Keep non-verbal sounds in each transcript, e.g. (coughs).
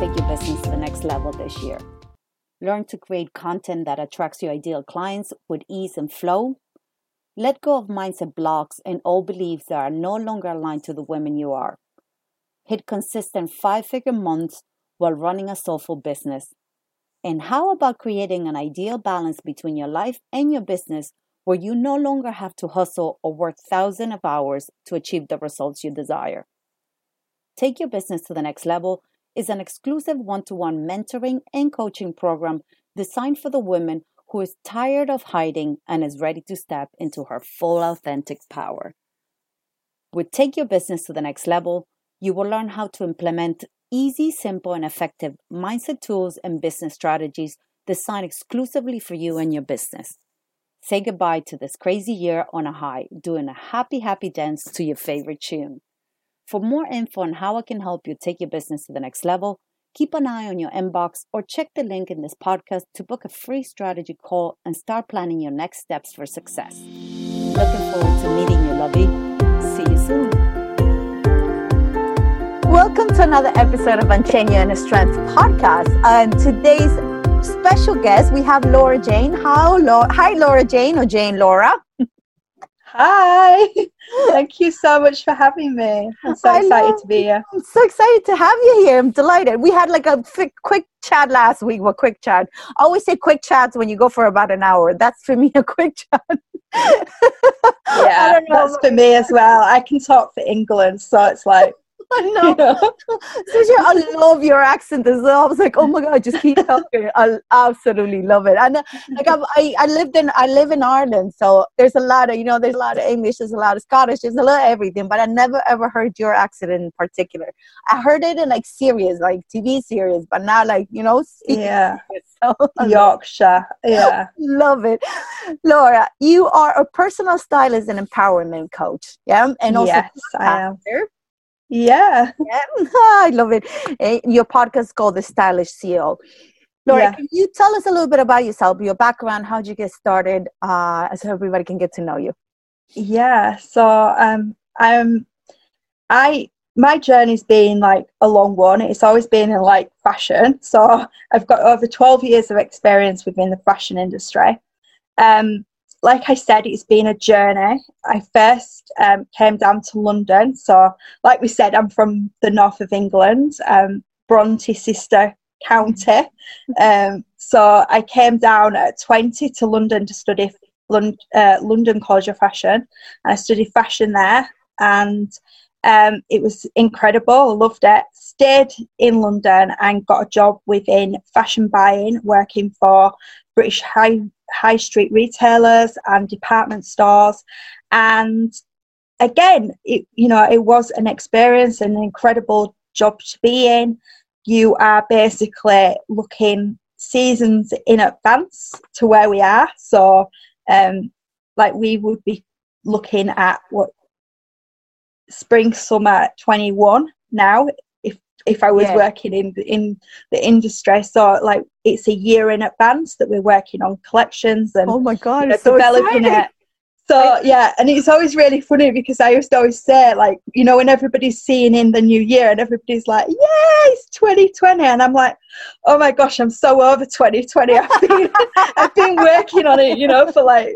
Take your business to the next level this year? Learn to create content that attracts your ideal clients with ease and flow. Let go of mindset blocks and old beliefs that are no longer aligned to the women you are. Hit consistent five figure months while running a soulful business and how about creating an ideal balance between your life and your business where you no longer have to hustle or work thousands of hours to achieve the results you desire? Take Your Business to the Next Level is an exclusive one to one mentoring and coaching program designed for the woman who is tired of hiding and is ready to step into her full authentic power. With Take Your Business to the Next Level, you will learn how to implement easy, simple, and effective mindset tools and business strategies designed exclusively for you and your business. Say goodbye to this crazy year on a high, doing a happy, happy dance to your favorite tune. For more info on how I can help you take your business to the next level, keep an eye on your inbox or check the link in this podcast to book a free strategy call and start planning your next steps for success. Looking forward to meeting you, lovey. See you soon. Welcome to another episode of Encheño and Strength podcast. And today's special guest, we have Laura Jane. How, Laura? Hi, Laura Jane or Jane Laura. Hi. Oh. Thank you so much for having me. I'm so I excited to be here. I'm so excited to have you here. I'm delighted. We had like a quick chat last week. Well, quick chat. I always say quick chats when you go for about an hour. That's for me a quick chat. (laughs) yeah, that's for me as well. I can talk for England, so it's like (laughs) I know. Yeah. (laughs) I love your accent as well. I was like, oh my god, just keep talking. (laughs) I absolutely love it. And uh, like I've, i I lived in I live in Ireland, so there's a lot of you know there's a lot of English, there's a lot of Scottish, there's a lot of everything. But I never ever heard your accent in particular. I heard it in like series, like TV series, but not like you know. Yeah. So, Yorkshire. Yeah. love it, Laura. You are a personal stylist and empowerment coach. Yeah, and also yes, I am. Yeah. yeah. (laughs) I love it. Eh, your podcast is called The Stylish CEO. Laura, yeah. can you tell us a little bit about yourself, your background, how did you get started, uh, so everybody can get to know you? Yeah. So um, I'm, I my journey's been like a long one. It's always been in like fashion. So I've got over 12 years of experience within the fashion industry. Um, like I said, it's been a journey. I first um, came down to London. So, like we said, I'm from the north of England, um, Bronte sister county. Um, so, I came down at 20 to London to study London, uh, London College of Fashion. And I studied fashion there. And um, it was incredible. Loved it. Stayed in London and got a job within fashion buying, working for British High high street retailers and department stores. And again, it, you know, it was an experience, an incredible job to be in. You are basically looking seasons in advance to where we are. So, um, like we would be looking at what spring summer 21 now if I was yeah. working in in the industry. So like it's a year in advance that we're working on collections and oh my god, you know, so developing exciting. it. So yeah, and it's always really funny because I used to always say like, you know, when everybody's seeing in the new year and everybody's like, "Yeah, it's 2020," and I'm like, "Oh my gosh, I'm so over 2020. I've been, (laughs) I've been working on it, you know, for like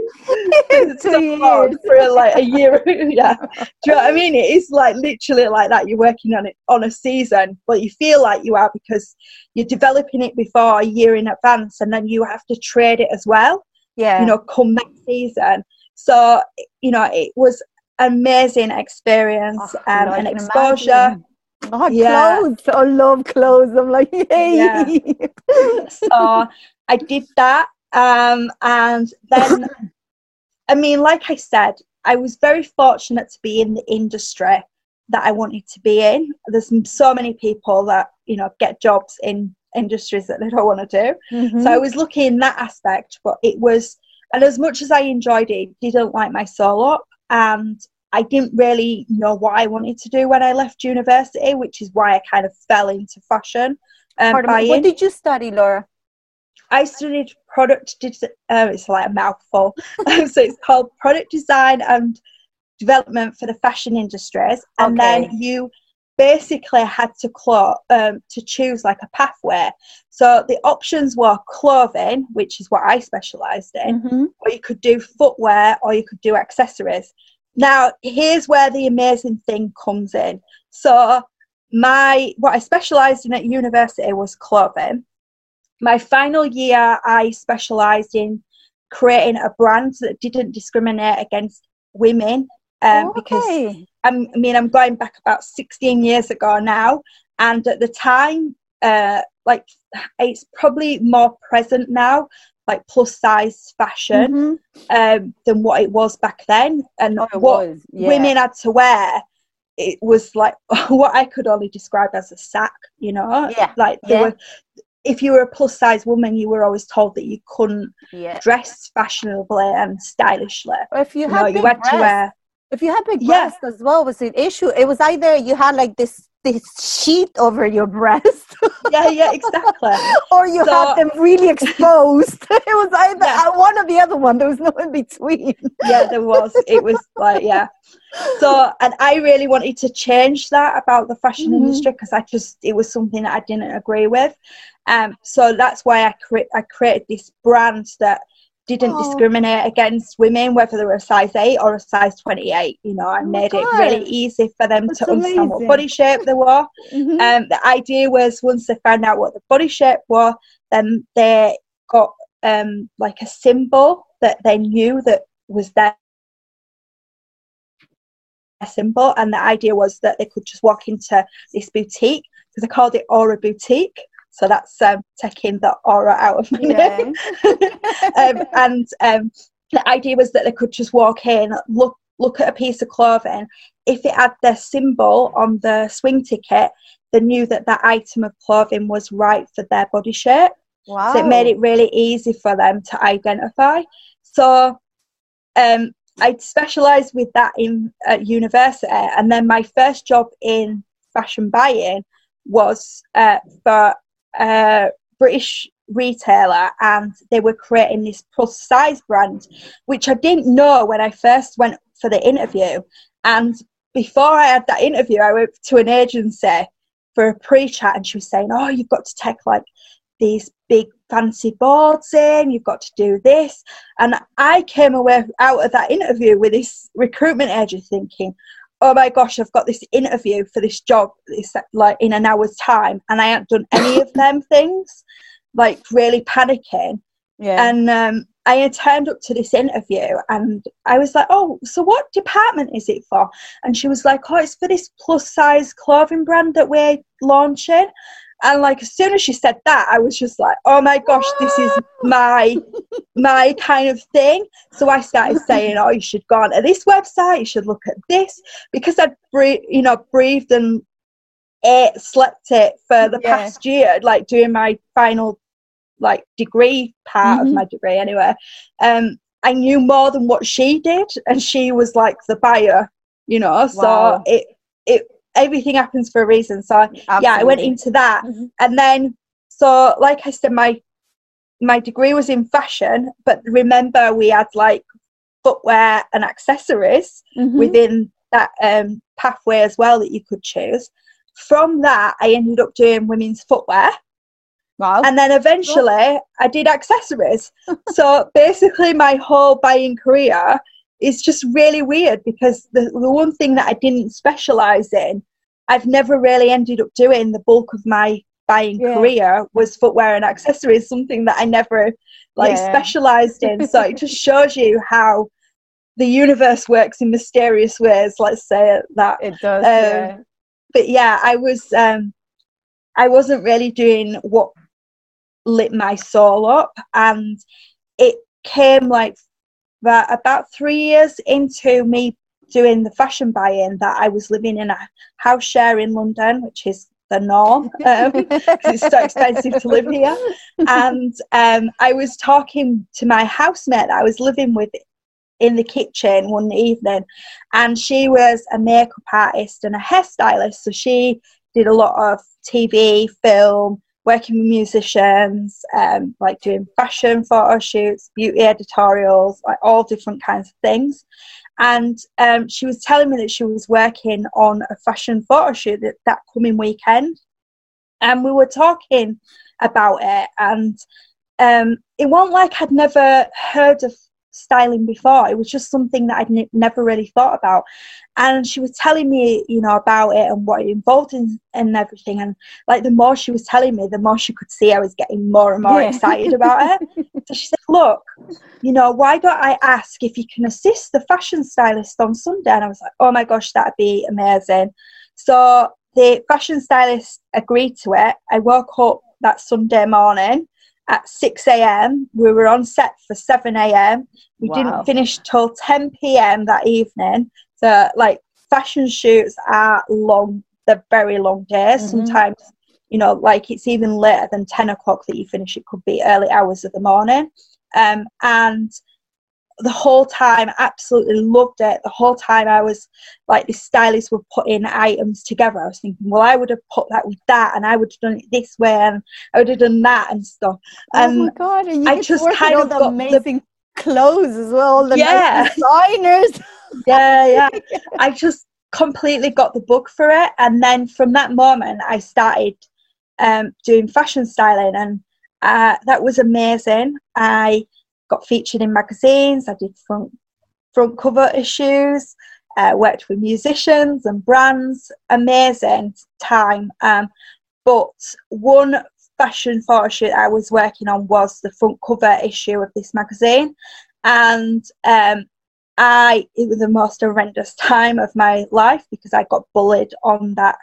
Two (laughs) years. for like a year. (laughs) yeah, do you know what I mean? It is like literally like that. You're working on it on a season, but you feel like you are because you're developing it before a year in advance, and then you have to trade it as well. Yeah. You know, come next season. So, you know, it was amazing experience Oh, um, and exposure. imagine. Oh, Yeah. clothes. I love clothes. I'm like, yay. (laughs) So I did that. Um, and then, (coughs) I mean, like I said, I was very fortunate to be in the industry that I wanted to be in. There's so many people that, you know, get jobs in industries that they don't want to do. Mhm. So I was lucky in that aspect, but it was, and as much as I enjoyed it, it didn't light my soul up. And I didn't really know what I wanted to do when I left university, which is why I kind of fell into fashion. Um, what did you study, Laura? I studied product, desi- uh, it's like a mouthful. (laughs) so it's called product design and development for the fashion industries. And Okay. then you basically had to clo- um, to choose like a pathway. So the options were clothing, which is what I specialised in, Mhm. or you could do footwear, or you could do accessories. Now, here's where the amazing thing comes in. So my what I specialised in at university was clothing. My final year, I specialised in creating a brand that didn't discriminate against women. Um, Because I'm, I mean, I'm going back about 16 years ago now, and at the time, uh, like it's probably more present now, like plus size fashion, Mhm. um, than what it was back then, and Oh, what was. Yeah. women had to wear. It was like (laughs) what I could only describe as a sack, you know. Yeah, Like there yeah. were, if you were a plus size woman, you were always told that you couldn't Yeah. dress fashionably and stylishly. Or if you had big you had to wear if you had big Yeah. breasts as well, was an issue. It was either you had like this this sheet over your breast, (laughs) yeah, yeah, exactly. or you So- had them really exposed. (laughs) it was either Yeah. one or the other one. There was no in between. yeah, there was. It was like, yeah. So, and I really wanted to change that about the fashion Mhm. industry because I just, it was something that I didn't agree with. Um, so that's why I, cre- I created this brand that didn't Oh. discriminate against women, whether they were a size 8 or a size 28. You know, I Oh made it really easy for them That's to understand what body shape they were. Mhm. Um, the idea was once they found out what the body shape were, then they got um, like a symbol that they knew that was their symbol. And the idea was that they could just walk into this boutique because I called it Aura Boutique. So that's um, taking the aura out of my Yeah. name. (laughs) um, and um, the idea was that they could just walk in, look look at a piece of clothing. If it had their symbol on the swing ticket, they knew that that item of clothing was right for their body shape. wow. So it made it really easy for them to identify. So um, I specialised with that in at university, and then my first job in fashion buying was uh, for a British retailer, and they were creating this plus size brand, which I didn't know when I first went for the interview. And before I had that interview, I went to an agency for a pre-chat, and she was saying, "Oh, you've got to take like." these big fancy boards in, you've got to do this. And I came away out of that interview with this recruitment agent thinking, oh my gosh, I've got this interview for this job this, like in an hour's time and I haven't done any of them (laughs) things, like really panicking. yeah. And um, I had turned up to this interview and I was like, oh, so what department is it for? And she was like, oh, it's for this plus size clothing brand that we're launching. And like as soon as she said that, I was just like, oh my gosh, this is my my kind of thing. So I started saying, oh, you should go onto this website, you should look at this because I'd bre- you know breathed and ate, slept it for the Yeah. past year, like doing my final like degree part Mhm. of my degree anyway. Um, I knew more than what she did, and she was like the buyer, you know. So Wow. it it everything happens for a reason. So yeah, I went into that, Mhm. and then so like I said, my my degree was in fashion, but remember we had like footwear and accessories mm-hmm. within that um, pathway as well that you could choose. From that, I ended up doing women's footwear. Wow. And then eventually I did accessories. (laughs) so basically, my whole buying career is just really weird because the, the one thing that I didn't specialize in, I've never really ended up doing. The bulk of my buying yeah. career was footwear and accessories, something that I never like yeah. specialized in. So it just (laughs) shows you how the universe works in mysterious ways. Let's say that it does. Um, yeah. But yeah, I was um, I wasn't really doing what lit my soul up, and it came like that about three years into me doing the fashion buy-in that I was living in a house share in London, which is the norm um, (laughs) it's so expensive to live here. And um, I was talking to my housemate I was living with in the kitchen one evening, and she was a makeup artist and a hairstylist. So she did a lot of TV, film, working with musicians, um, like doing fashion photo shoots, beauty editorials, like all different kinds of things. And um, she was telling me that she was working on a fashion photo shoot that, that coming weekend. And we were talking about it, and um, it wasn't like I'd never heard of styling before. It was just something that I'd n- never really thought about. And she was telling me, you know, about it and what it involved in and everything. And like the more she was telling me, the more she could see I was getting more and more yeah. excited about it. so she said, Look, you know, why don't I ask if you can assist the fashion stylist on Sunday? And I was like, Oh my gosh, that'd be amazing. So the fashion stylist agreed to it. I woke up that Sunday morning at 6 a.m. We were on set for 7 a.m. We wow. didn't finish till 10 p.m. that evening. So, like, fashion shoots are long, they're very long days. Mm-hmm. Sometimes, you know, like it's even later than 10 o'clock that you finish, it could be early hours of the morning. Um, and the whole time absolutely loved it. The whole time i was like the stylists were putting items together. I was thinking well i would have put that with that and i would have done it this way and i would have done that and stuff. Oh my god and you I just kind of got amazing the, clothes as well the yeah. nice designers. (laughs) Yeah (laughs) yeah. I just completely got the book for it and then from that moment i started um, doing fashion styling and uh, that was amazing. I got featured in magazines. I did front front cover issues. Uh, worked with musicians and brands. Amazing time. Um, but one fashion photo shoot I was working on was the front cover issue of this magazine, and um, I it was the most horrendous (laughs) time of my life because I got bullied on that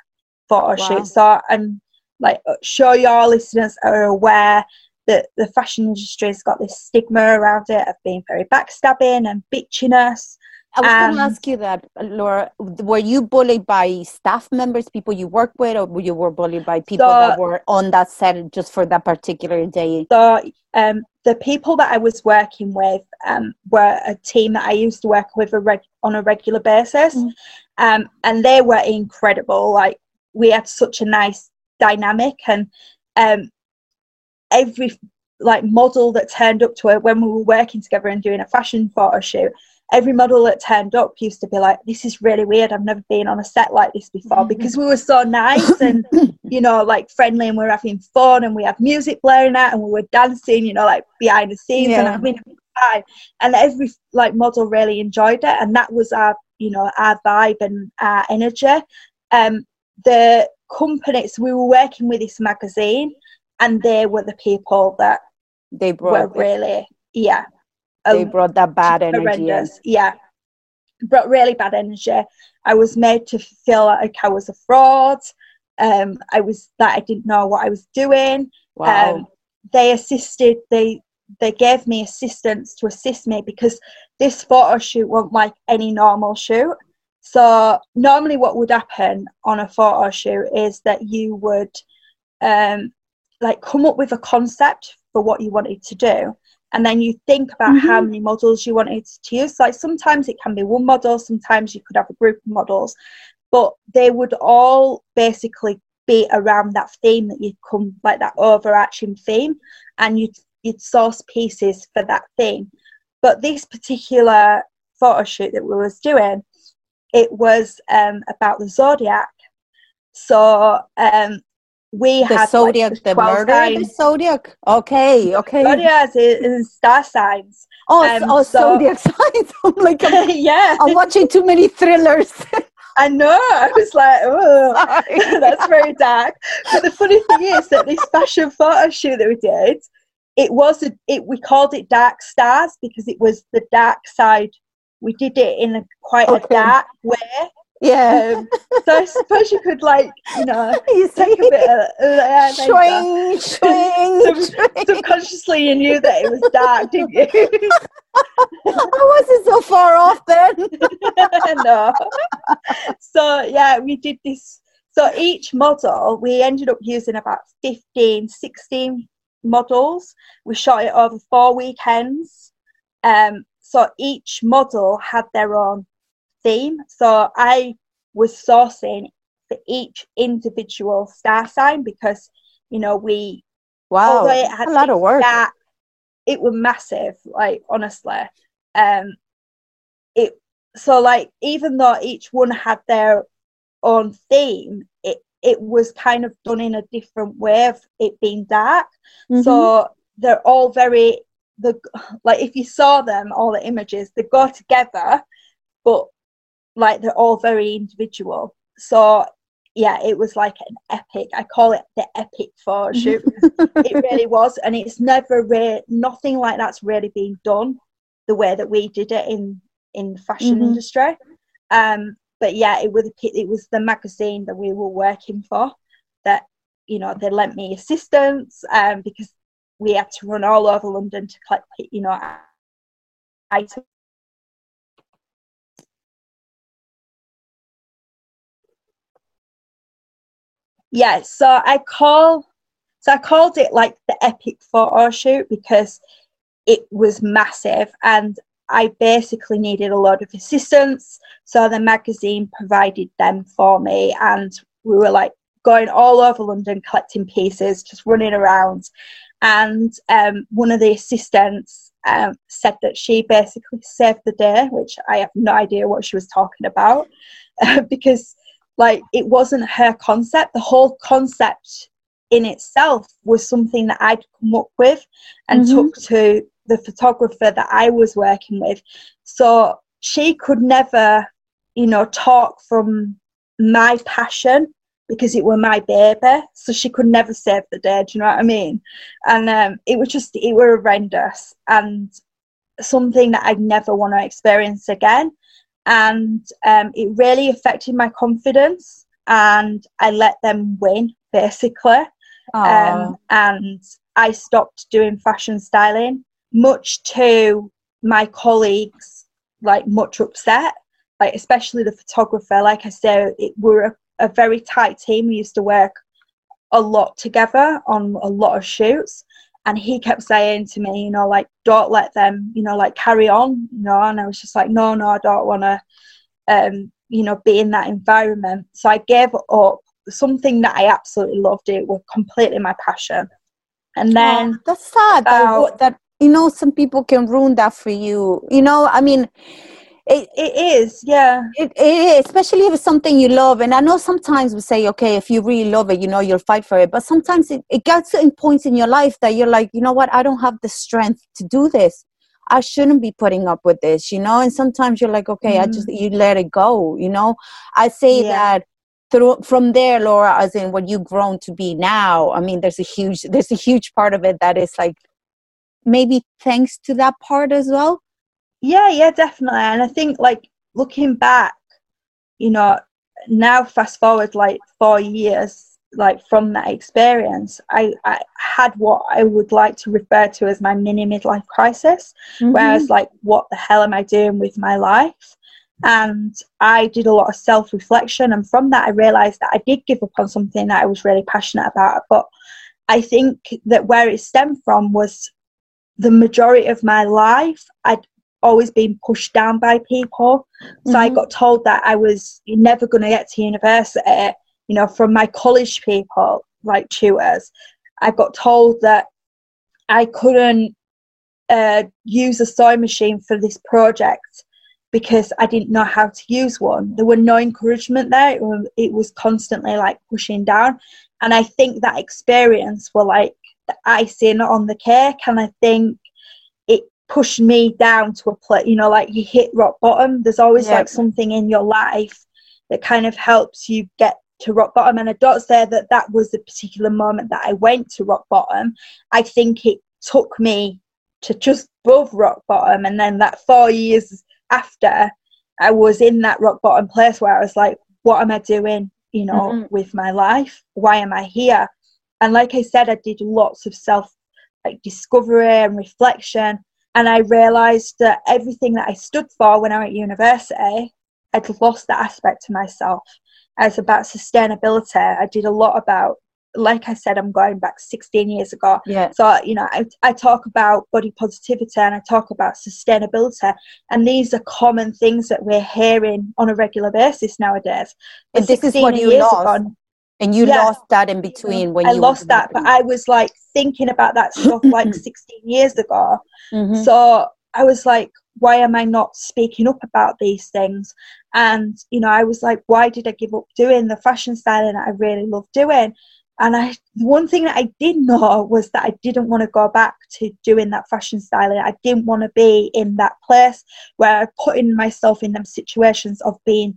photo wow. shoot. So and like sure your listeners are aware that the fashion industry has got this stigma around it of being very backstabbing and bitchiness. I was going to ask you that, Laura. Were you bullied by staff members, people you work with, or were you were bullied by people so, that were on that set just for that particular day? So, um, the people that I was working with um, were a team that I used to work with a reg- on a regular basis, mm. um, and they were incredible. Like we had such a nice dynamic, and um, every like model that turned up to it when we were working together and doing a fashion photo shoot every model that turned up used to be like this is really weird i've never been on a set like this before mm-hmm. because we were so nice and (coughs) you know like friendly and we are having fun and we had music blaring out and we were dancing you know like behind the scenes yeah. and having a good time and every like model really enjoyed it and that was our you know our vibe and our energy um the companies we were working with this magazine and they were the people that they brought were really yeah they um, brought that bad energy in. yeah brought really bad energy. I was made to feel like i was a fraud. Um i was that i didn't know what i was doing. Wow. Um, they assisted they they gave me assistance to assist me because this photo shoot wasn't like any normal shoot. So normally what would happen on a photo shoot is that you would um, like come up with a concept for what you wanted to do. And then you think about mm-hmm. how many models you wanted to use. Like sometimes it can be one model sometimes you could have a group of models. But they would all basically be around that theme that you'd come like that overarching theme. And you'd you'd source pieces for that theme. But this particular photo shoot that we was doing, it was um, about the zodiac. So um, we the had zodiac, like, the 12 murder, of the zodiac. Okay, okay. Zodiac is, is star signs. oh, um, oh, so- zodiac (laughs) signs. I'm like, I'm, yeah, I'm watching too many thrillers. (laughs) I know. I was like, (laughs) oh, that's very dark. But the funny thing is that this fashion photo shoot that we did, it was a, it. We called it Dark Stars because it was the dark side. We did it in a quite Okay. a dark way. Yeah. (laughs) So I suppose you could like, you know, (laughs) you take a bit of uh, yeah, there you. Swing, swing, (laughs) Sub-. Subconsciously, you knew that it was dark, didn't you? I wasn't so far off then. no. So yeah, we did this. So each model, we ended up using about 15, 16 models. We shot it over four weekends. Um, so each model had their own theme. So I was sourcing for each individual star sign because, you know, we Wow, it had a lot of work. dark- it was massive like honestly um it so like even though each one had their own theme it it was kind of done in a different way of it being dark Mhm. so they're all very the like if you saw them all the images they go together but like they're all very individual. So yeah it was like an epic i call it the epic photo shoot. (laughs) It really was and it's never re- nothing like that's really been done the way that we did it in in the fashion Mhm. industry. Um but yeah it was it was the magazine that we were working for that you know they lent me assistance um because we had to run all over london to collect you know items yeah so i call so i called it like the epic photo shoot because it was massive and i basically needed a lot of assistance. So the magazine provided them for me and we were like going all over london collecting pieces just running around. And um, one of the assistants um, said that she basically saved the day which i have no idea what she was talking about (laughs) because like it wasn't her concept. The whole concept in itself was something that i'd come up with and Mhm. took to the photographer that i was working with. So she could never you know talk from my passion because it were my baby. So she could never save the day. Do you know what i mean? And um, it was just it were horrendous and something that i'd never want to experience again and um, it really affected my confidence and i let them win basically. Um, and i stopped doing fashion styling much to my colleagues like much upset like especially the photographer. Like i said it were a, a very tight team. We used to work a lot together on a lot of shoots and he kept saying to me you know like don't let them you know like carry on you know? And i was just like no no i don't want to um you know be in that environment. So i gave up. Something that i absolutely loved it was completely my passion. And then Oh, that's sad about- that you know some people can ruin that for you. You know i mean it, it is yeah. It, it is, especially if it's something you love and i know sometimes we say okay if you really love it you know you'll fight for it but sometimes it, it gets in points in your life that you're like you know what? I don't have the strength to do this. I shouldn't be putting up with this you know and sometimes you're like okay i just mm-hmm. you let it go you know? I say Yeah. that through from there laura as in what you've grown to be now i mean there's a huge there's a huge part of it that is like maybe thanks to that part as well Yeah, yeah, definitely. And I think like looking back, you know, now fast forward like four years, like from that experience, I, I had what I would like to refer to as my mini midlife crisis, where I was mm-hmm. like, what the hell am I doing with my life? And I did a lot of self reflection. And from that, I realized that I did give up on something that I was really passionate about. But I think that where it stemmed from was the majority of my life, I'd always been pushed down by people. So I Mhm. got told that I was never going to get to university, you know, from my college people, like tutors. I got told that I couldn't uh, use a sewing machine for this project because I didn't know how to use one. There were no encouragement there. It was, it was constantly like pushing down. And I think that experience were like the icing on the cake. And I think pushed me down to a place, you know, like you hit rock bottom. There's always yeah. like something in your life that kind of helps you get to rock bottom. And I don't say that that was the particular moment that I went to rock bottom. I think it took me to just above rock bottom. And then that four years after, I was in that rock bottom place where I was like, what am I doing, you know, mm-hmm. with my life? Why am I here? And like I said, I did lots of self like discovery and reflection. And I realized that everything that I stood for when I was at university, I'd lost that aspect to myself as about sustainability. I did a lot about, like I said, I'm going back 16 years ago. Yeah. So, you know, I, I talk about body positivity and I talk about sustainability. And these are common things that we're hearing on a regular basis nowadays. And this is what you lost. Ago, and you yeah, lost that in between when I you lost that, but I was like thinking about that stuff like (laughs) 16 years ago. Mm-hmm. So I was like, why am I not speaking up about these things? And, you know, I was like, why did I give up doing the fashion styling that I really love doing? And I, one thing that I did know was that I didn't want to go back to doing that fashion styling. I didn't want to be in that place where I'm putting myself in them situations of being,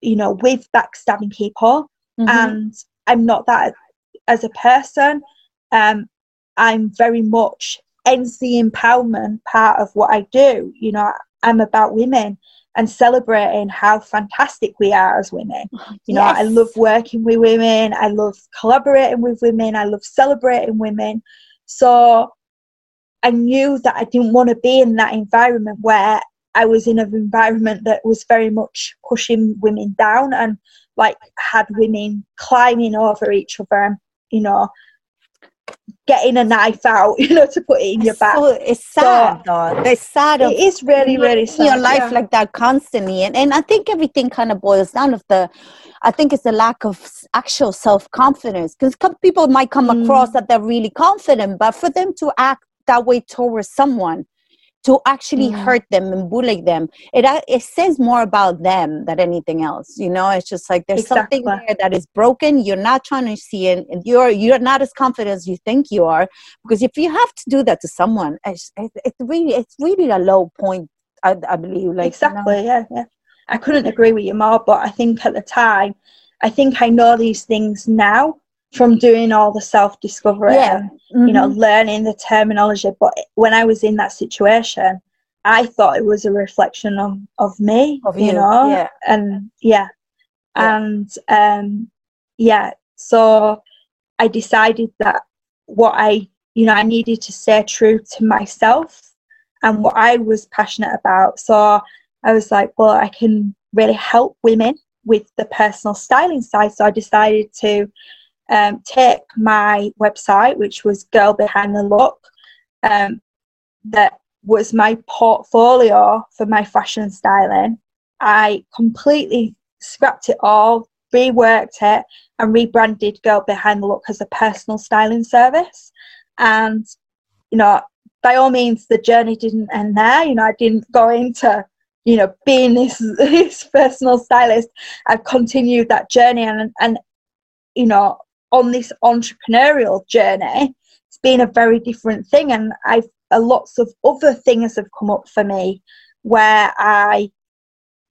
you know, with backstabbing people. Mm-hmm. And I'm not that as a person. Um, I'm very much ends the empowerment part of what I do. You know, I'm about women and celebrating how fantastic we are as women. You know, yes. I love working with women, I love collaborating with women, I love celebrating women. So I knew that I didn't want to be in that environment where I was in an environment that was very much pushing women down and like had women climbing over each other and, you know, getting a knife out, (laughs) you know, to put it in your back. So it's sad, so, though. It's sad. It is really, really sad. Your life yeah. like that constantly, and and I think everything kind of boils down of the. I think it's the lack of actual self confidence because people might come mm. across that they're really confident, but for them to act that way towards someone to actually mm. hurt them and bully them. It uh, it says more about them than anything else you know? It's just like there's exactly. something there that is broken. You're not trying to see it. And you're you're not as confident as you think you are. Because if you have to do that to someone it's, it's really it's really a low point i, I believe like exactly you know? yeah yeah. I couldn't agree with you more but i think at the time i think i know these things now from doing all the self discovery yeah. and mm-hmm. you know mm-hmm. learning the terminology but when i was in that situation i thought it was a reflection of, of me of you, you know yeah. and yeah. yeah and um yeah so i decided that what i you know i needed to stay true to myself and what i was passionate about so i was like well i can really help women with the personal styling side so i decided to um, take my website, which was Girl Behind the Look, um, that was my portfolio for my fashion styling. I completely scrapped it all, reworked it, and rebranded Girl Behind the Look as a personal styling service. And, you know, by all means, the journey didn't end there. You know, I didn't go into, you know, being this, (laughs) this personal stylist. I've continued that journey and, and, you know, on this entrepreneurial journey, it's been a very different thing. And I've uh, lots of other things have come up for me where I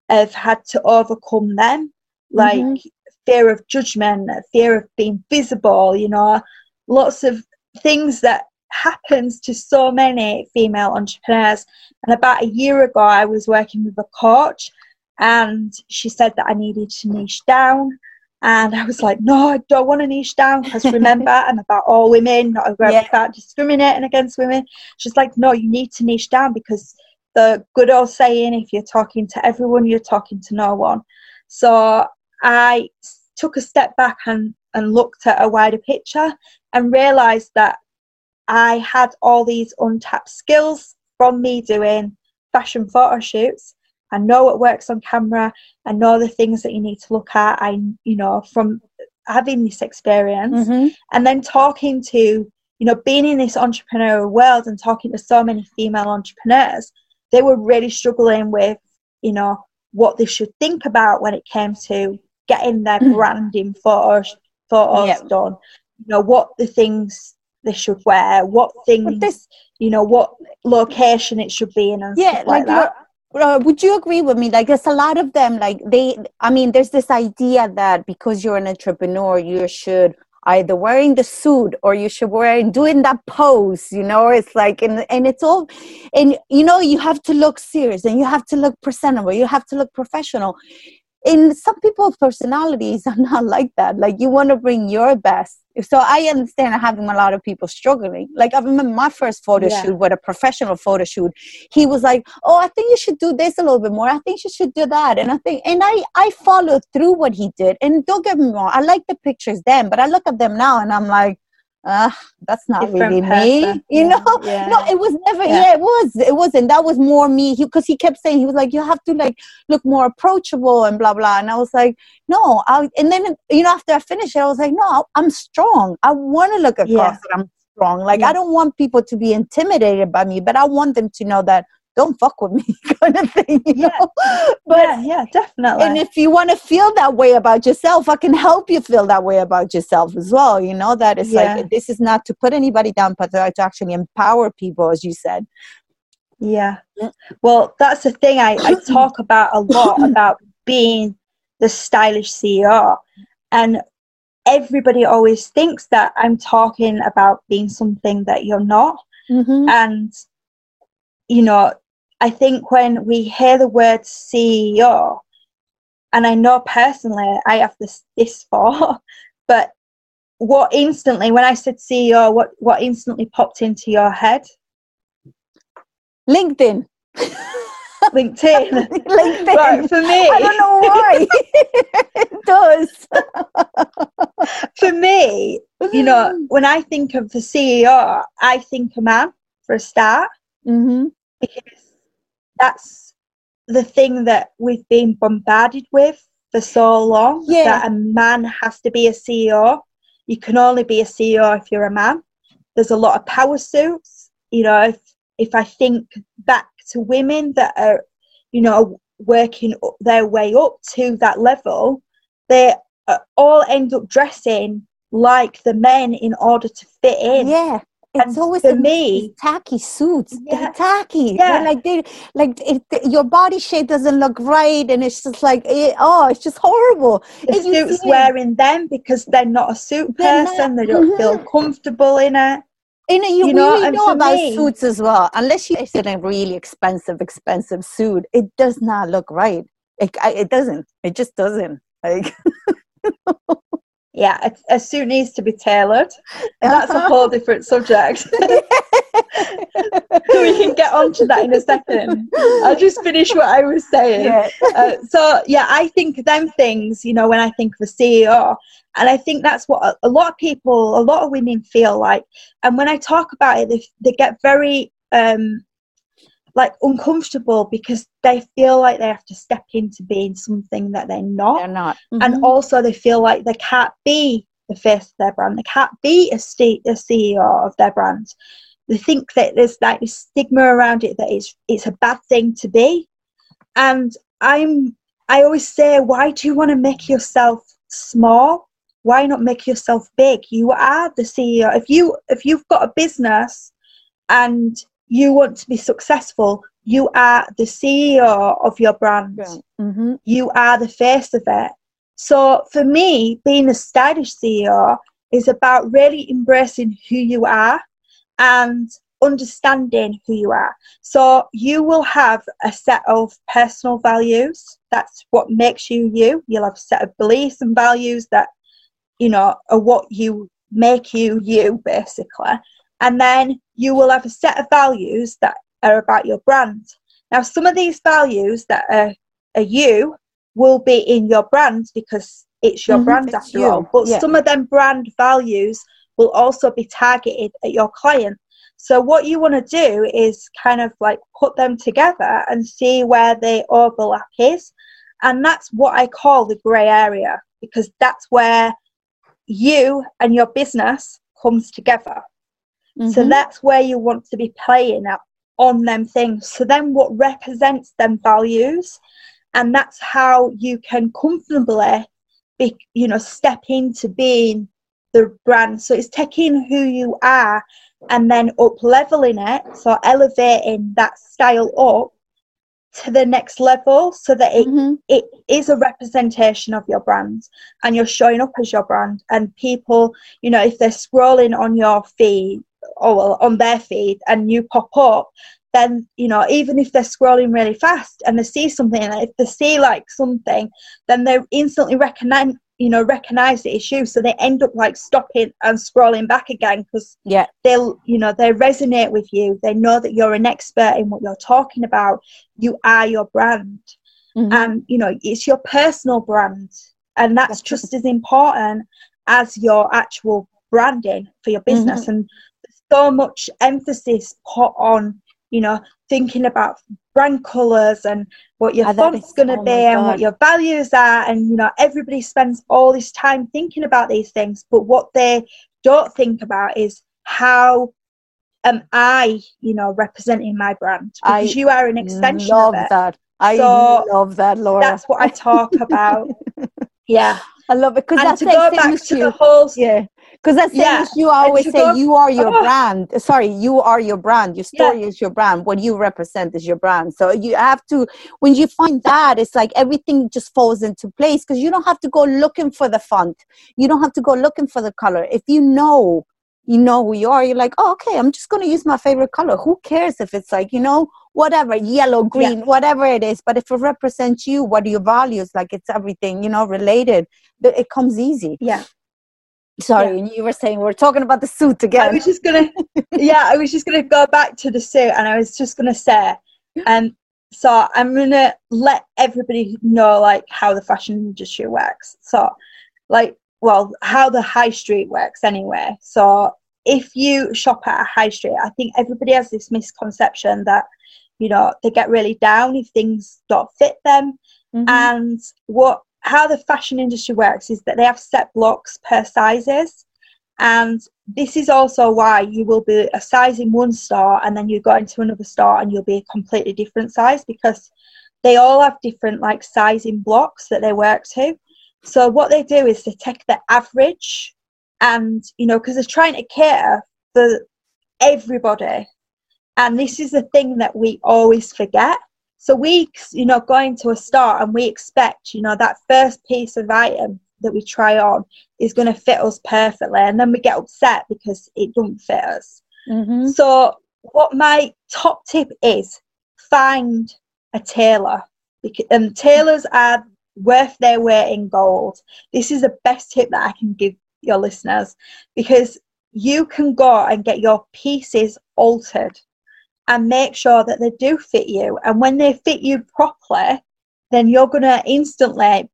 have had to overcome them, like mm-hmm. fear of judgment, fear of being visible, you know, lots of things that happens to so many female entrepreneurs. And about a year ago, I was working with a coach, and she said that I needed to niche down. And I was like, no, I don't want to niche down because (laughs) remember, I'm about all women, not yeah. about discriminating against women. She's like, no, you need to niche down because the good old saying, if you're talking to everyone, you're talking to no one. So I took a step back and, and looked at a wider picture and realized that I had all these untapped skills from me doing fashion photo shoots I know what works on camera. I know the things that you need to look at. I, you know, from having this experience mm-hmm. and then talking to, you know, being in this entrepreneurial world and talking to so many female entrepreneurs, they were really struggling with you know, what they should think about when it came to getting their Mm. branding photos, photos Yeah. done. You know, what the things they should wear, what things, this- you know, what location it should be in and yeah stuff like, like, that. Uh, would you agree with me? Like there's a lot of them like they i mean there's this idea that because you're an entrepreneur you should either wearing the suit or you should wear doing that pose you know? It's like and and it's all and you know you have to look serious and you have to look presentable. You have to look professional in some people's personalities (laughs) are not like that. Like you want to bring your best. So i understand having a lot of people struggling. Like i remember my first photo Yeah. shoot with a professional photo shoot. He was like oh i think you should do this a little bit more. I think you should do that. And i think and i i followed through what he did. And don't get me wrong i like the pictures then but i look at them now and i'm like uh that's not Different really me (laughs) you know yeah. no it was never Yeah. yeah. it was it wasn't that was more me because he, kept saying he was like you have to like look more approachable and blah blah and i was like no i and then you know after i finished it i was like no i'm strong i want to look across Yeah. that i'm strong like i don't want people to be intimidated by me but i want them to know that don't fuck with me (laughs) kind of thing you Yeah. know (laughs) but yeah, yeah, definitely. and if you want to feel that way about yourself, I can help you feel that way about yourself as well. You know, that it's Yeah. like this is not to put anybody down, but to actually empower people, as you said. Yeah. Yeah. Well, that's the thing I, I (laughs) talk about a lot about being the stylish CEO. And everybody always thinks that I'm talking about being something that you're not. Mm-hmm. And, you know, I think when we hear the word CEO, and I know personally I have this this (laughs) for, but what instantly when I said CEO, what what instantly popped into your head? LinkedIn. LinkedIn. (laughs) LinkedIn. right, for me, I don't know why. (laughs) it does. for me, you know, when I think of the CEO, I think a man for a start Mm-hmm. because that's the thing that we've been bombarded with for so long Yeah. that a man has to be a CEO. You can only be a CEO if you're a man. There's a lot of power suits. You know, if if I think back to women that are, you know, working their way up to that level, they all end up dressing like the men in order to fit in. Yeah. It's And always for in me- tacky suits. Yeah. They're tacky. Yeah. They're like they like it, your body shape doesn't look right, and it's just like it, oh, it's just horrible. the And suits wearing them because they're not a suit They're not- person. They don't mm-hmm. feel comfortable in it. And you, You know, really know about me- suits as well. Unless you it's in a really expensive, expensive suit, it does not look right. It, I, it doesn't. It just doesn't. Like (laughs) Yeah, a, a suit needs to be tailored. And that's a whole different subject. (laughs) we can get onto that in a second. I'll just finish what I was saying. yeah. Uh, so yeah, I think them things, you know, when I think of a CEO, and I think that's what a, a lot of people, a lot of women feel like. And when I talk about it, they, they get very um, like uncomfortable because they feel like they have to step into being something that they're not They're not. and Mhm. also they feel like they can't be the face of their brand. They can't be a, C- a CEO of their brand. They think that there's like this stigma around it that it's it's a bad thing to be. And I'm I always say, why do you want to make yourself small? Why not make yourself big? You are the CEO. If you if you've got a business and you want to be successful, you are the CEO of your brand Mhm. you are the face of it. So for me, being a stylish CEO is about really embracing who you are and understanding who you are. So you will have a set of personal values. That's what makes you you. You'll have a set of beliefs and values that, you know, are what you make you you, basically. And then you will have a set of values that are about your brand. Now, some of these values that are, are you will be in your brand because it's your Mhm, brand after you, all. But yeah. some of them brand values will also be targeted at your client. So what you want to do is kind of like put them together and see where the overlap is. And that's what I call the grey area because that's where you and your business comes together. So Mhm. that's where you want to be playing at on them things. So then what represents them values and that's how you can comfortably be, you know, step into being the brand. So it's taking who you are and then up leveling it, so elevating that style up to the next level so that it, mm-hmm. it is a representation of your brand and you're showing up as your brand and people you know if they're scrolling on your feed or well, on their feed and you pop up then you know even if they're scrolling really fast and they see something if they see like something then they instantly recognize you know recognize the issue. So they end up like stopping and scrolling back again because yeah. they'll you know they resonate with you. They know that you're an expert in what you're talking about. You are your brand. Mm-hmm. and you know it's your personal brand. And that's, just as important as your actual branding for your business. Mm-hmm. and so much emphasis put on you know thinking about brand colors and what your ah, font's going to oh be and what your values are. And you know everybody spends all this time thinking about these things but what they don't think about is how am i you know representing my brand? Because I you are an extension love of it. that. I so love that laura. that's what i talk about. (laughs) Yeah. I love it because that's to go back to the whole yeah because that's yeah. you always say go, you are your oh. brand. Sorry you are your brand. Your story yeah. is your brand. What you represent is your brand. So you have to when you find that it's like everything just falls into place because you don't have to go looking for the font. You don't have to go looking for the color. If you know you know who you are you're like oh, okay i'm just going to use my favorite color. Who cares if it's like you know whatever yellow green yeah. whatever it is. But if it represents you what are your values? Like it's everything you know related it comes easy. Yeah Sorry, yeah. you were saying we're talking about the suit again. I was just gonna, (laughs) yeah, I was just gonna go back to the suit, and I was just gonna say, um, so I'm gonna let everybody know like how the fashion industry works. So, like, well, how the high street works anyway. So, if you shop at a high street, I think everybody has this misconception that you know they get really down if things don't fit them, mm-hmm. and what how the fashion industry works is that they have set blocks per sizes. And this is also why you will be a size in one store and then you go into another store and you'll be a completely different size because they all have different like sizing blocks that they work to. So what they do is they take the average and you know because they're trying to care for everybody. And this is the thing that we always forget so we, you know, going to a store and we expect, you know, that first piece of item that we try on is going to fit us perfectly, and then we get upset because it doesn't fit us. Mm-hmm. So, what my top tip is: find a tailor, because and tailors are worth their weight in gold. This is the best tip that I can give your listeners because you can go and get your pieces altered and make sure that they do fit you. And when they fit you properly, then you're going to instantly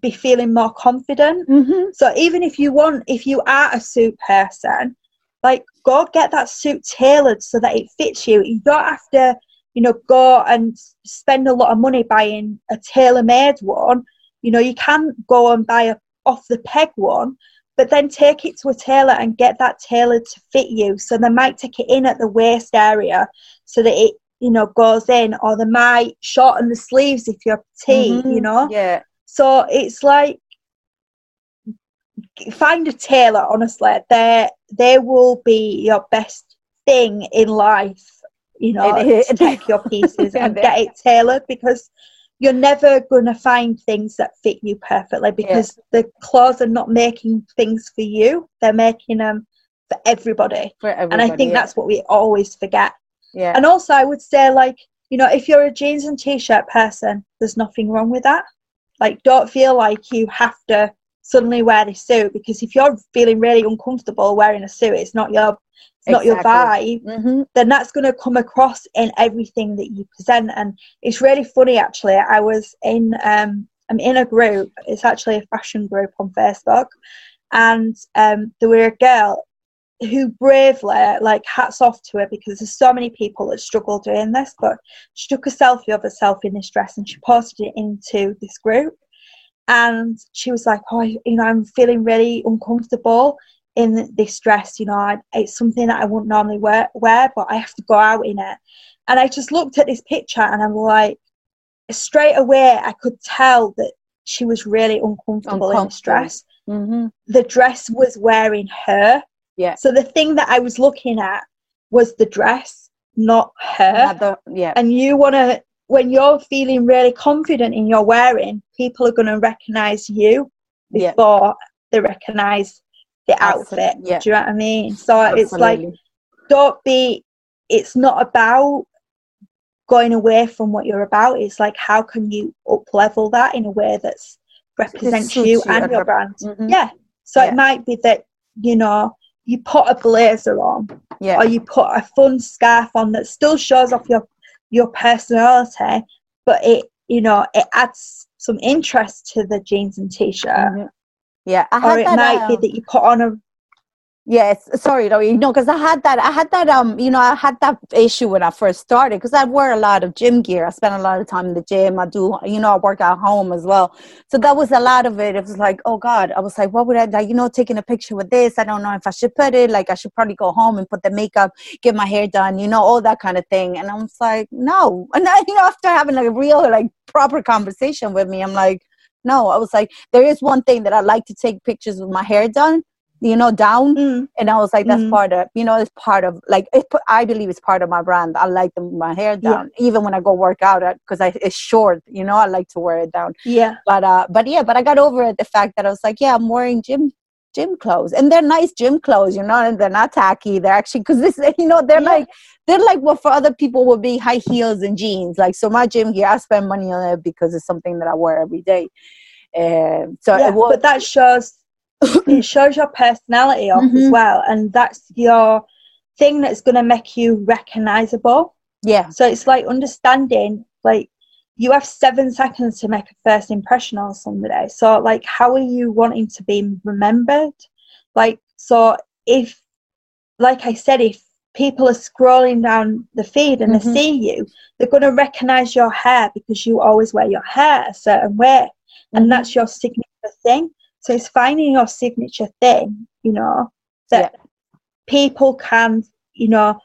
be feeling more confident. Mm-hmm. So even if you want, if you are a suit person, like go get that suit tailored so that it fits you. You don't have to, you know, go and spend a lot of money buying a tailor made one. You know, you can go and buy a off the peg one, but then take it to a tailor and get that tailored to fit you. So they might take it in at the waist area so that it, you know, goes in, or they might shorten the sleeves if you're petite, mm-hmm. you know? Yeah. So it's like find a tailor, honestly. They they will be your best thing in life, you know, to take your (laughs) pieces and get it tailored because you're never going to find things that fit you perfectly because yeah. the clothes are not making things for you. They're making them for everybody, for everybody and i think yeah. that's what we always forget. Yeah. And also i would say like you know if you're a jeans and t-shirt person there's nothing wrong with that. Like don't feel like you have to suddenly wear this suit because if you're feeling really uncomfortable wearing a suit it's not your it's exactly. not your vibe, mm-hmm. then that's going to come across in everything that you present. And it's really funny, actually. I was in, um, I'm in a group. It's actually a fashion group on Facebook, and um, there were a girl who bravely, like, hats off to her because there's so many people that struggle doing this. But she took a selfie of herself in this dress and she posted it into this group. And she was like, "Oh, you know, I'm feeling really uncomfortable in this dress, you know, I, it's something that I wouldn't normally wear, wear, but I have to go out in it. And I just looked at this picture and I'm like, straight away, I could tell that she was really uncomfortable, uncomfortable. in this dress. Mm-hmm. The dress was wearing her. Yeah. So the thing that I was looking at was the dress, not her. Yeah. And you want to, when you're feeling really confident in your wearing, people are going to recognize you before yeah. they recognize the outfit. Yeah. Do you know what I mean? So Absolutely. it's like, don't be, it's not about going away from what you're about. It's like, how can you up level that in a way that's represents you and your brand? Mm-hmm. Yeah. So yeah. it might be that, you know, you put a blazer on yeah. or you put a fun scarf on that still shows off your your personality but it you know it adds some interest to the jeans and t-shirt mm-hmm. yeah or it might be um, that you put on a Yes, sorry, no, you know, because I had that, I had that, um, you know, I had that issue when I first started because I wear a lot of gym gear. I spend a lot of time in the gym. I do, you know, I work at home as well. So that was a lot of it. It was like, oh God, I was like, what would I, like, you know, taking a picture with this? I don't know if I should put it. Like, I should probably go home and put the makeup, get my hair done, you know, all that kind of thing. And I was like, no. (laughs) And then, you know, after having like a real, like, proper conversation with me, I'm like, no, I was like, there is one thing that I like to take pictures with my hair done you know down mm. and i was like that's mm. part of you know it's part of like it, i believe it's part of my brand i like my hair down yeah. even when i go work out because I, it's short you know i like to wear it down yeah but uh but yeah but i got over it the fact that i was like yeah i'm wearing gym gym clothes and they're nice gym clothes you know and they're not tacky they're actually because this (laughs) you know they're yeah. like they're like what for other people would be high heels and jeans like so my gym gear i spend money on it because it's something that i wear every day and so yeah, was, but that shows (coughs) it shows your personality off mm-hmm. as well and that's your thing that's going to make you recognizable yeah so it's like understanding like you have seven seconds to make a first impression on somebody so like how are you wanting to be remembered like so if like i said if people are scrolling down the feed and mm-hmm. they see you they're going to recognize your hair because you always wear your hair a certain way and mm-hmm. that's your signature thing so it's finding your signature thing, you know, that yeah. people can, you know,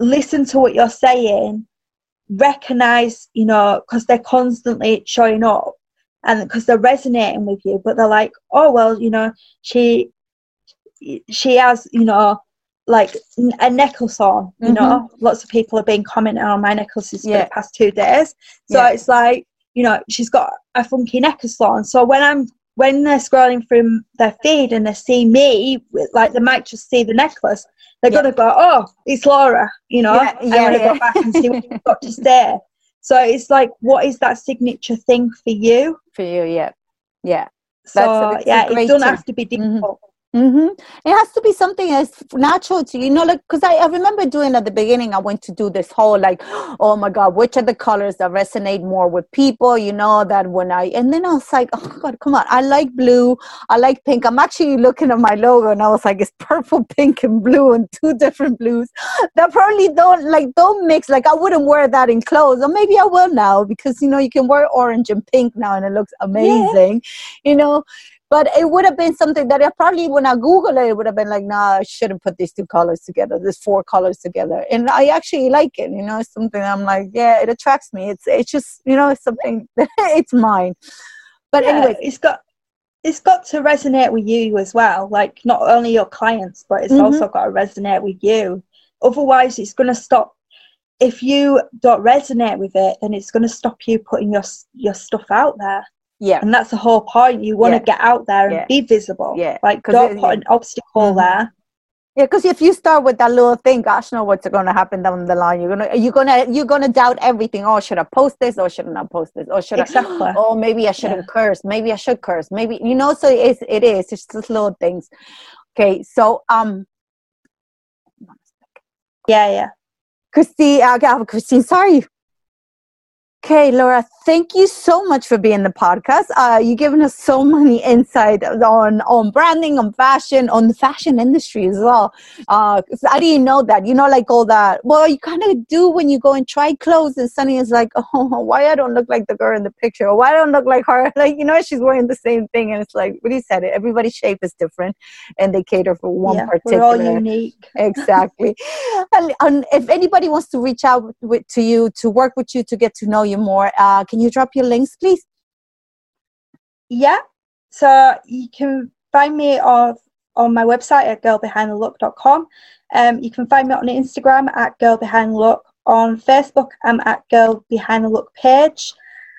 listen to what you're saying, recognize, you know, because they're constantly showing up and because they're resonating with you, but they're like, oh, well, you know, she, she has, you know, like a necklace on, you mm-hmm. know, lots of people have been commenting on my necklaces yeah. for the past two days. So yeah. it's like, you know, she's got a funky necklace on. So when I'm when they're scrolling through their feed and they see me, like they might just see the necklace, they're yeah. going to go, oh, it's Laura, you know, yeah, yeah, I want to yeah. go back and see what (laughs) you've got to say. So it's like, what is that signature thing for you? For you, yeah. Yeah. So, yeah, it doesn't have to be mm-hmm. difficult. Mm-hmm. Mm-hmm. It has to be something that's natural to you, know, like because I, I remember doing at the beginning. I went to do this whole like, (gasps) oh my god, which are the colors that resonate more with people? You know that when I and then I was like, oh god, come on, I like blue, I like pink. I'm actually looking at my logo and I was like, it's purple, (laughs) pink, and blue, and two different blues that probably don't like don't mix. Like I wouldn't wear that in clothes, or maybe I will now because you know you can wear orange and pink now and it looks amazing. Yeah. You know but it would have been something that I probably, when I Google it, it would have been like, nah, I shouldn't put these two colors together, these four colors together. And I actually like it, you know, it's something I'm like, yeah, it attracts me. It's it's just, you know, it's something, (laughs) it's mine. But yeah, anyway, it's got it's got to resonate with you as well. Like not only your clients, but it's mm-hmm. also got to resonate with you. Otherwise, it's going to stop. If you don't resonate with it, then it's going to stop you putting your your stuff out there. Yeah. And that's the whole point. You want to yeah. get out there and yeah. be visible. Yeah. Like don't it, put an obstacle mm-hmm. there. Yeah, because if you start with that little thing, gosh, know what's going to happen down the line. You're gonna, you're gonna, you're gonna doubt everything. Oh, should I post this or should I not post this? Or should exactly. I? Oh, maybe I shouldn't yeah. curse. Maybe I should curse. Maybe you know. So it's, it is. It's just little things. Okay, so um. Yeah, yeah. Christine, uh, Christine, sorry. Okay, Laura, thank you so much for being the podcast. Uh, you've given us so many insight on on branding, on fashion, on the fashion industry as well. Uh, I didn't know that. You know, like all that. Well, you kind of do when you go and try clothes, and Sunny is like, (laughs) "Oh, why I don't look like the girl in the picture? Or why I don't look like her? (laughs) Like, you know, she's wearing the same thing." And it's like, what he said it. Everybody's shape is different, and they cater for one yeah, particular. We're all unique. (laughs) exactly. and, and, if anybody wants to reach out with, to you to work with you to get to know you more, uh, can you drop your links, please? Yeah. So you can find me on on my website at girlbehindthelook.com. Um, you can find me on Instagram at girlbehindthelook. On Facebook, I'm at Girl Behind the Look page.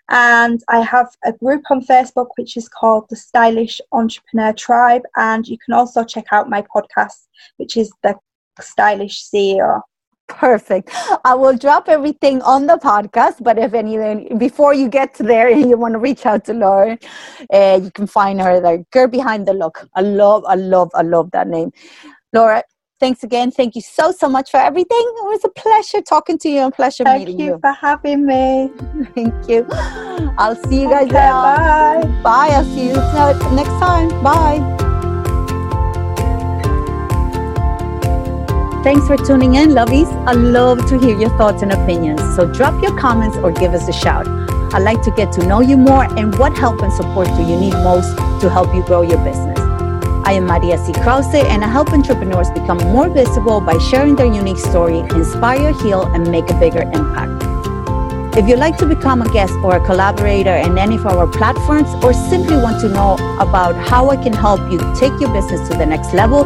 And I have a group on Facebook which is called the Stylish Entrepreneur Tribe. And you can also check out my podcast, which is the Stylish CEO. Perfect. I will drop everything on the podcast, but if anything, before you get to there and (laughs) you want to reach out to Lauren, uh, you can find her there. Girl Behind the Look. I love, I love, I love that name. Laura, thanks again. Thank you so, so much for everything. It was a pleasure talking to you and pleasure Thank meeting you. Thank you for having me. (laughs) Thank you. I'll see you guys okay, there. Bye. Bye. I'll see you next time. Bye. Thanks for tuning in, lovies. I love to hear your thoughts and opinions. So drop your comments or give us a shout. I'd like to get to know you more and what help and support do you need most to help you grow your business. I am Maria C. Krause and I help entrepreneurs become more visible by sharing their unique story, inspire, heal, and make a bigger impact. If you'd like to become a guest or a collaborator in any of our platforms or simply want to know about how I can help you take your business to the next level,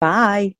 Bye.